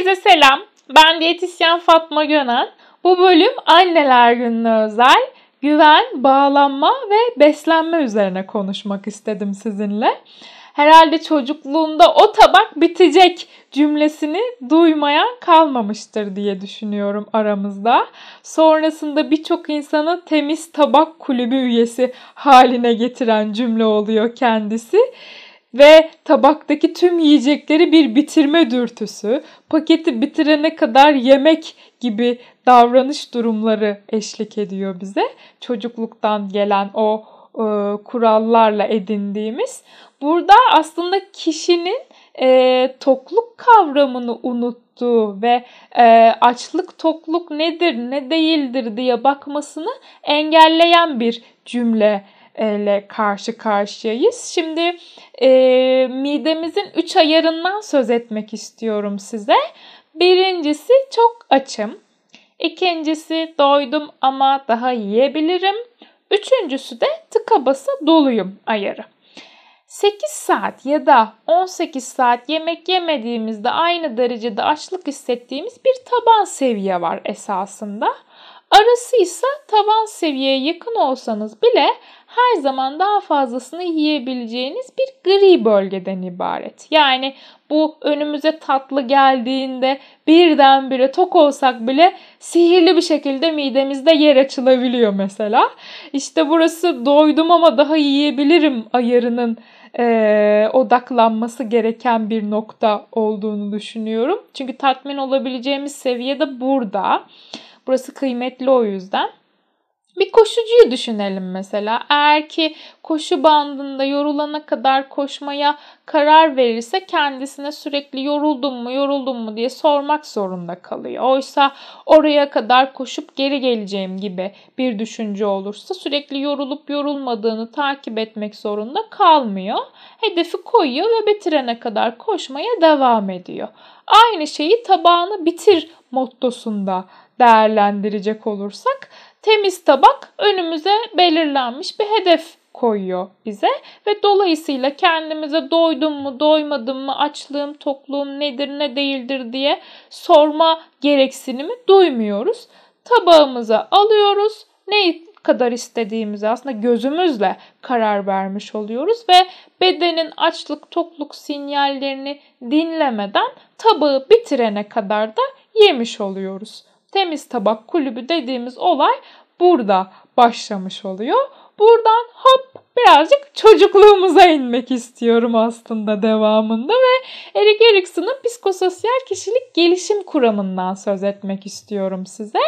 Herkese selam. Ben diyetisyen Fatma Gönen. Bu bölüm anneler gününe özel güven, bağlanma ve beslenme üzerine konuşmak istedim sizinle. Herhalde çocukluğunda o tabak bitecek cümlesini duymayan kalmamıştır diye düşünüyorum aramızda. Sonrasında birçok insanı temiz tabak kulübü üyesi haline getiren cümle oluyor kendisi ve tabaktaki tüm yiyecekleri bir bitirme dürtüsü, paketi bitirene kadar yemek gibi davranış durumları eşlik ediyor bize. Çocukluktan gelen o e, kurallarla edindiğimiz. Burada aslında kişinin e, tokluk kavramını unuttuğu ve e, açlık tokluk nedir ne değildir diye bakmasını engelleyen bir cümle ile karşı karşıyayız. Şimdi e, midemizin üç ayarından söz etmek istiyorum size. Birincisi çok açım. İkincisi doydum ama daha yiyebilirim. Üçüncüsü de tıka basa doluyum ayarı. 8 saat ya da 18 saat yemek yemediğimizde aynı derecede açlık hissettiğimiz bir taban seviye var esasında. Arası ise tavan seviyeye yakın olsanız bile her zaman daha fazlasını yiyebileceğiniz bir gri bölgeden ibaret. Yani bu önümüze tatlı geldiğinde birdenbire tok olsak bile sihirli bir şekilde midemizde yer açılabiliyor mesela. İşte burası doydum ama daha yiyebilirim ayarının e, odaklanması gereken bir nokta olduğunu düşünüyorum. Çünkü tatmin olabileceğimiz seviye de burada. Burası kıymetli o yüzden. Bir koşucuyu düşünelim mesela. Eğer ki koşu bandında yorulana kadar koşmaya karar verirse kendisine sürekli yoruldum mu yoruldum mu diye sormak zorunda kalıyor. Oysa oraya kadar koşup geri geleceğim gibi bir düşünce olursa sürekli yorulup yorulmadığını takip etmek zorunda kalmıyor. Hedefi koyuyor ve bitirene kadar koşmaya devam ediyor. Aynı şeyi tabağını bitir mottosunda değerlendirecek olursak temiz tabak önümüze belirlenmiş bir hedef koyuyor bize ve dolayısıyla kendimize doydum mu, doymadım mı, açlığım, tokluğum nedir, ne değildir diye sorma gereksinimi duymuyoruz. Tabağımıza alıyoruz. Ne kadar istediğimizi aslında gözümüzle karar vermiş oluyoruz ve bedenin açlık, tokluk sinyallerini dinlemeden tabağı bitirene kadar da yemiş oluyoruz temiz tabak kulübü dediğimiz olay burada başlamış oluyor. Buradan hop birazcık çocukluğumuza inmek istiyorum aslında devamında ve Erik Erikson'un psikososyal kişilik gelişim kuramından söz etmek istiyorum size.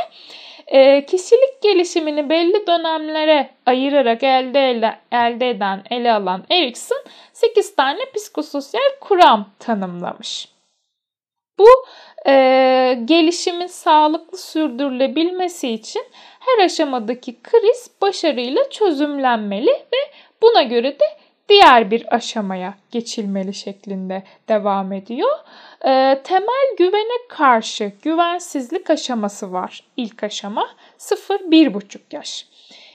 E, kişilik gelişimini belli dönemlere ayırarak elde, ele, elde eden, ele alan Erikson 8 tane psikososyal kuram tanımlamış. Bu e, gelişimin sağlıklı sürdürülebilmesi için her aşamadaki kriz başarıyla çözümlenmeli ve buna göre de diğer bir aşamaya geçilmeli şeklinde devam ediyor. E, temel güvene karşı güvensizlik aşaması var. İlk aşama 0-1,5 yaş.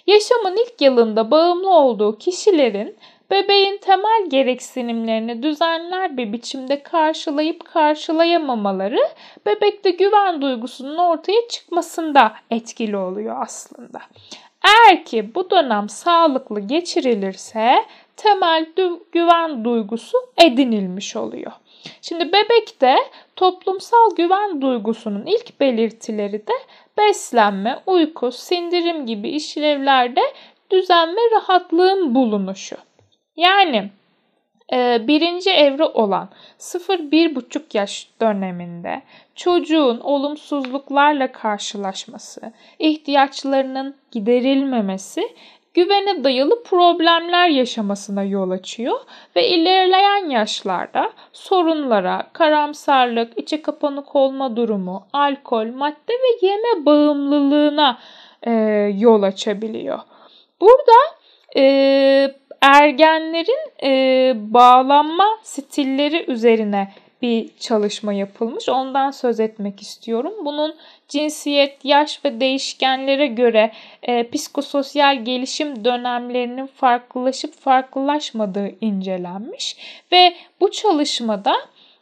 Yaşamın ilk yılında bağımlı olduğu kişilerin bebeğin temel gereksinimlerini düzenler bir biçimde karşılayıp karşılayamamaları bebekte güven duygusunun ortaya çıkmasında etkili oluyor aslında. Eğer ki bu dönem sağlıklı geçirilirse temel güven duygusu edinilmiş oluyor. Şimdi bebekte toplumsal güven duygusunun ilk belirtileri de beslenme, uyku, sindirim gibi işlevlerde düzen ve rahatlığın bulunuşu. Yani e, birinci evre olan 0-1,5 yaş döneminde çocuğun olumsuzluklarla karşılaşması, ihtiyaçlarının giderilmemesi güvene dayalı problemler yaşamasına yol açıyor ve ilerleyen yaşlarda sorunlara, karamsarlık, içe kapanık olma durumu, alkol, madde ve yeme bağımlılığına e, yol açabiliyor. Burada e, ergenlerin e, bağlanma stilleri üzerine bir çalışma yapılmış. Ondan söz etmek istiyorum. Bunun cinsiyet, yaş ve değişkenlere göre e, psikososyal gelişim dönemlerinin farklılaşıp farklılaşmadığı incelenmiş ve bu çalışmada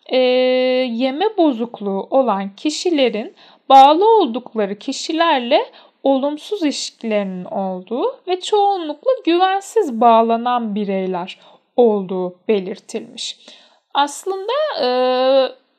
e, yeme bozukluğu olan kişilerin bağlı oldukları kişilerle olumsuz ilişkilerinin olduğu ve çoğunlukla güvensiz bağlanan bireyler olduğu belirtilmiş. Aslında e,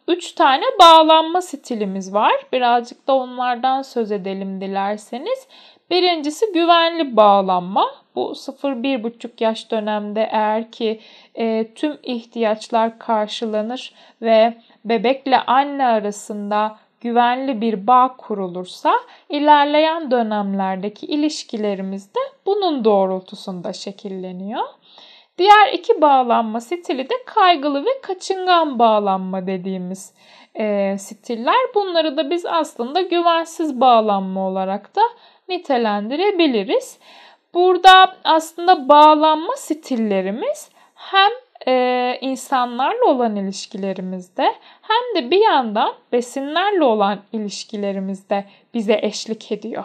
üç tane bağlanma stilimiz var. Birazcık da onlardan söz edelim dilerseniz. Birincisi güvenli bağlanma. Bu 0-1,5 yaş dönemde eğer ki e, tüm ihtiyaçlar karşılanır ve bebekle anne arasında güvenli bir bağ kurulursa ilerleyen dönemlerdeki ilişkilerimiz de bunun doğrultusunda şekilleniyor. Diğer iki bağlanma stili de kaygılı ve kaçıngan bağlanma dediğimiz e, stiller. Bunları da biz aslında güvensiz bağlanma olarak da nitelendirebiliriz. Burada aslında bağlanma stillerimiz hem e, insanlarla olan ilişkilerimizde hem de bir yandan besinlerle olan ilişkilerimizde bize eşlik ediyor.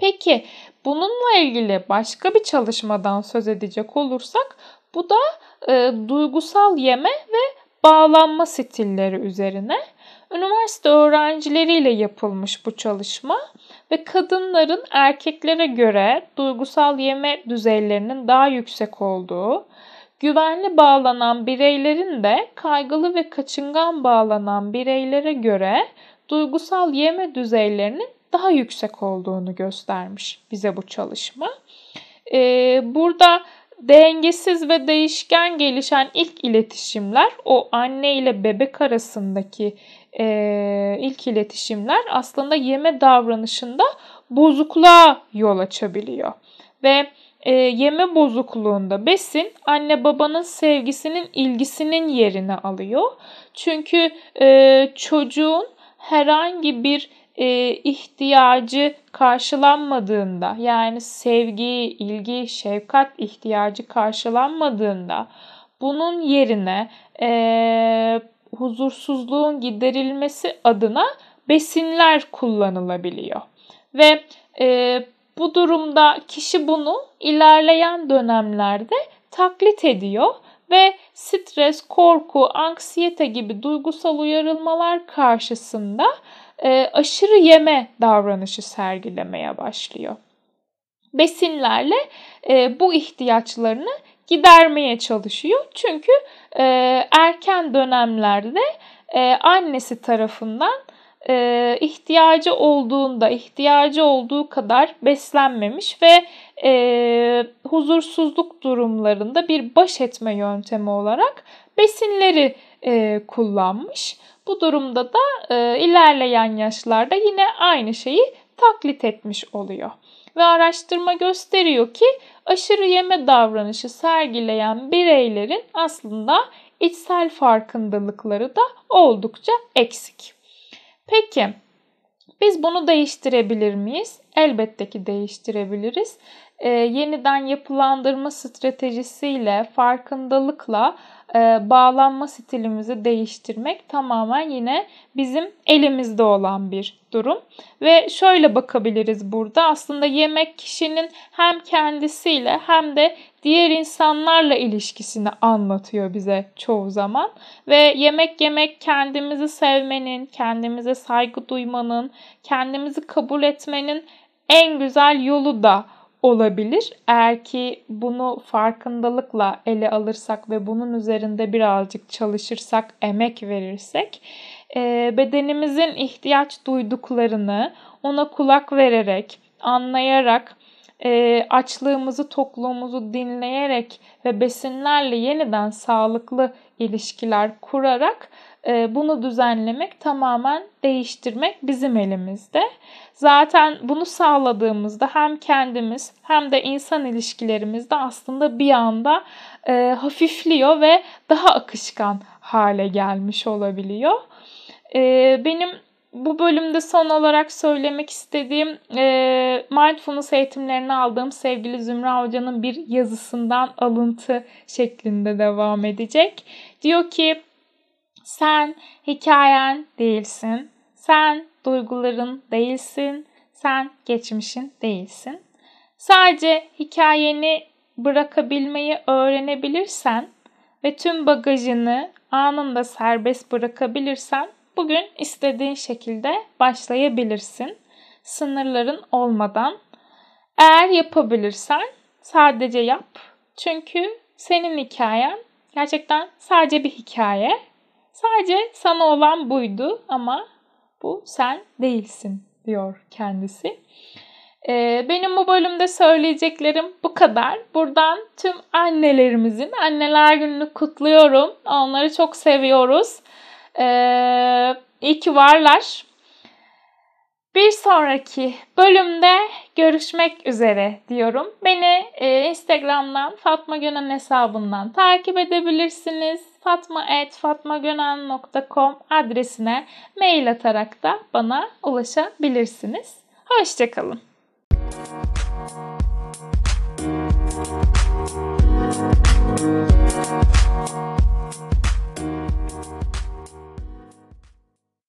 Peki bununla ilgili başka bir çalışmadan söz edecek olursak bu da e, duygusal yeme ve bağlanma stilleri üzerine. Üniversite öğrencileriyle yapılmış bu çalışma ve kadınların erkeklere göre duygusal yeme düzeylerinin daha yüksek olduğu, güvenli bağlanan bireylerin de kaygılı ve kaçıngan bağlanan bireylere göre duygusal yeme düzeylerinin daha yüksek olduğunu göstermiş bize bu çalışma. Ee, burada dengesiz ve değişken gelişen ilk iletişimler o anne ile bebek arasındaki e, ilk iletişimler aslında yeme davranışında bozukluğa yol açabiliyor. Ve e, yeme bozukluğunda besin anne babanın sevgisinin ilgisinin yerini alıyor. Çünkü e, çocuğun herhangi bir e, ihtiyacı karşılanmadığında yani sevgi, ilgi, şefkat ihtiyacı karşılanmadığında bunun yerine e, huzursuzluğun giderilmesi adına besinler kullanılabiliyor. Ve e, bu durumda kişi bunu ilerleyen dönemlerde taklit ediyor ve stres, korku, anksiyete gibi duygusal uyarılmalar karşısında e, aşırı yeme davranışı sergilemeye başlıyor. Besinlerle e, bu ihtiyaçlarını gidermeye çalışıyor. Çünkü e, erken dönemlerde e, annesi tarafından e, ihtiyacı olduğunda, ihtiyacı olduğu kadar beslenmemiş ve e, huzursuzluk durumlarında bir baş etme yöntemi olarak besinleri e, kullanmış. Bu durumda da e, ilerleyen yaşlarda yine aynı şeyi taklit etmiş oluyor. Ve araştırma gösteriyor ki aşırı yeme davranışı sergileyen bireylerin aslında içsel farkındalıkları da oldukça eksik. Peki biz bunu değiştirebilir miyiz? Elbette ki değiştirebiliriz. Ee, yeniden yapılandırma stratejisiyle, farkındalıkla e, bağlanma stilimizi değiştirmek tamamen yine bizim elimizde olan bir durum. Ve şöyle bakabiliriz burada aslında yemek kişinin hem kendisiyle hem de diğer insanlarla ilişkisini anlatıyor bize çoğu zaman. Ve yemek yemek kendimizi sevmenin, kendimize saygı duymanın, kendimizi kabul etmenin en güzel yolu da olabilir. Eğer ki bunu farkındalıkla ele alırsak ve bunun üzerinde birazcık çalışırsak, emek verirsek e, bedenimizin ihtiyaç duyduklarını ona kulak vererek, anlayarak, e, açlığımızı, tokluğumuzu dinleyerek ve besinlerle yeniden sağlıklı ilişkiler kurarak bunu düzenlemek, tamamen değiştirmek bizim elimizde. Zaten bunu sağladığımızda hem kendimiz hem de insan ilişkilerimizde aslında bir anda e, hafifliyor ve daha akışkan hale gelmiş olabiliyor. E, benim bu bölümde son olarak söylemek istediğim e, mindfulness eğitimlerini aldığım sevgili Zümra Hoca'nın bir yazısından alıntı şeklinde devam edecek. Diyor ki sen hikayen değilsin. Sen duyguların değilsin. Sen geçmişin değilsin. Sadece hikayeni bırakabilmeyi öğrenebilirsen ve tüm bagajını anında serbest bırakabilirsen bugün istediğin şekilde başlayabilirsin. Sınırların olmadan. Eğer yapabilirsen sadece yap. Çünkü senin hikayen gerçekten sadece bir hikaye. Sadece sana olan buydu ama bu sen değilsin diyor kendisi. Ee, benim bu bölümde söyleyeceklerim bu kadar. Buradan tüm annelerimizin anneler gününü kutluyorum. Onları çok seviyoruz. Ee, iyi ki varlar. Bir sonraki bölümde görüşmek üzere diyorum. Beni e, Instagram'dan Fatma Gönen hesabından takip edebilirsiniz. fatma.fatmagönen.com adresine mail atarak da bana ulaşabilirsiniz. Hoşçakalın. Thank